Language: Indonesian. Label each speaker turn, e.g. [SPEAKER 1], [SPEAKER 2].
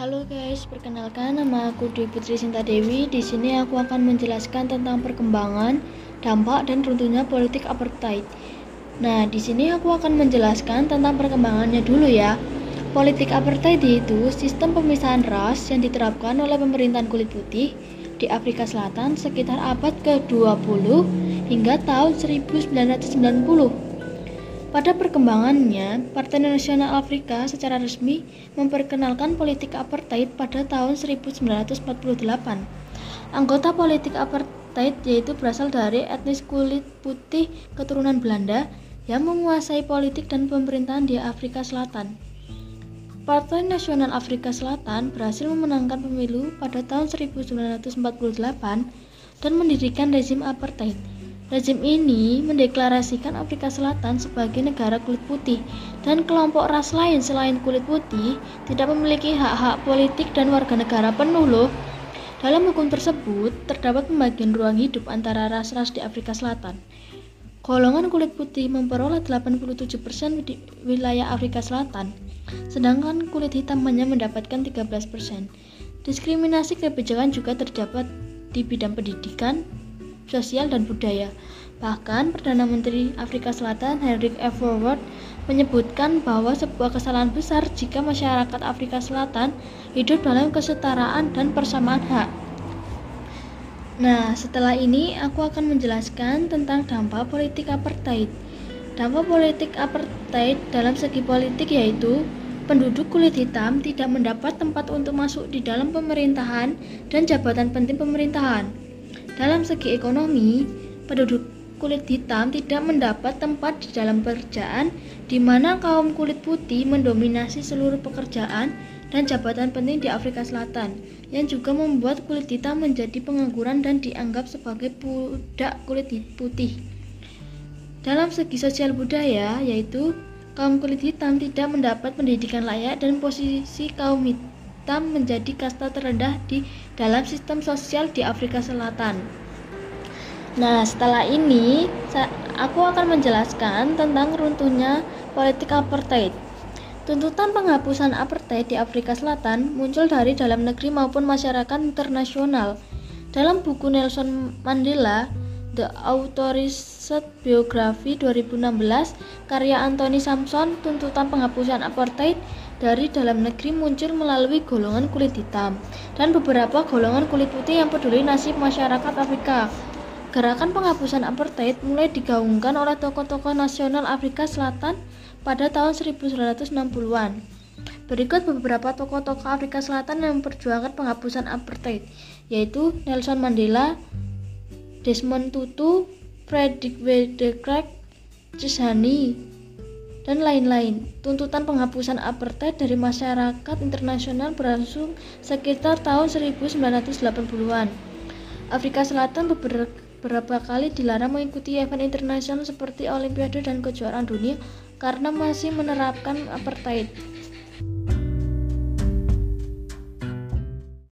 [SPEAKER 1] Perkenalkan, nama aku Dwi Putri Sinta Dewi. Di sini aku akan menjelaskan tentang perkembangan, dampak, dan runtuhnya politik apartheid. Nah, di sini aku akan menjelaskan tentang perkembangannya dulu ya. Politik apartheid itu sistem pemisahan ras yang diterapkan oleh pemerintahan kulit putih di Afrika Selatan sekitar abad ke-20 hingga tahun 1990. Pada perkembangannya, Partai Nasional Afrika secara resmi memperkenalkan politik apartheid pada tahun 1948. Anggota politik apartheid yaitu berasal dari etnis kulit putih keturunan Belanda yang menguasai politik dan pemerintahan di Afrika Selatan. Partai Nasional Afrika Selatan berhasil memenangkan pemilu pada tahun 1948 dan mendirikan rezim apartheid Rezim ini mendeklarasikan Afrika Selatan sebagai negara kulit putih dan kelompok ras lain selain kulit putih tidak memiliki hak-hak politik dan warga negara penuh loh. Dalam hukum tersebut, terdapat pembagian ruang hidup antara ras-ras di Afrika Selatan. Golongan kulit putih memperoleh 87% di wilayah Afrika Selatan, sedangkan kulit hitam hanya mendapatkan 13%. Diskriminasi kebijakan juga terdapat di bidang pendidikan, sosial, dan budaya. Bahkan, Perdana Menteri Afrika Selatan Hendrik F. Verwoerd menyebutkan bahwa sebuah kesalahan besar jika masyarakat Afrika Selatan hidup dalam kesetaraan dan persamaan hak. Nah, setelah ini aku akan menjelaskan tentang dampak politik apartheid. Dampak politik apartheid dalam segi politik yaitu penduduk kulit hitam tidak mendapat tempat untuk masuk di dalam pemerintahan dan jabatan penting pemerintahan. Dalam segi ekonomi, penduduk kulit hitam tidak mendapat tempat di dalam pekerjaan di mana kaum kulit putih mendominasi seluruh pekerjaan dan jabatan penting di Afrika Selatan yang juga membuat kulit hitam menjadi pengangguran dan dianggap sebagai budak kulit putih. Dalam segi sosial budaya, yaitu kaum kulit hitam tidak mendapat pendidikan layak dan posisi kaum hitam menjadi kasta terendah di dalam sistem sosial di Afrika Selatan. Nah, setelah ini aku akan menjelaskan tentang runtuhnya politik apartheid. Tuntutan penghapusan apartheid di Afrika Selatan muncul dari dalam negeri maupun masyarakat internasional. Dalam buku Nelson Mandela, The Authorized Biography 2016, karya Anthony Sampson, tuntutan penghapusan apartheid dari dalam negeri muncul melalui golongan kulit hitam dan beberapa golongan kulit putih yang peduli nasib masyarakat Afrika. Gerakan penghapusan apartheid mulai digaungkan oleh tokoh-tokoh nasional Afrika Selatan pada tahun 1960-an. Berikut beberapa tokoh-tokoh Afrika Selatan yang memperjuangkan penghapusan apartheid, yaitu Nelson Mandela, Desmond Tutu, Frederick de Klerk, dan lain-lain. Tuntutan penghapusan apartheid dari masyarakat internasional berlangsung sekitar tahun 1980-an. Afrika Selatan beberapa kali dilarang mengikuti event internasional seperti Olimpiade dan kejuaraan dunia karena masih menerapkan apartheid.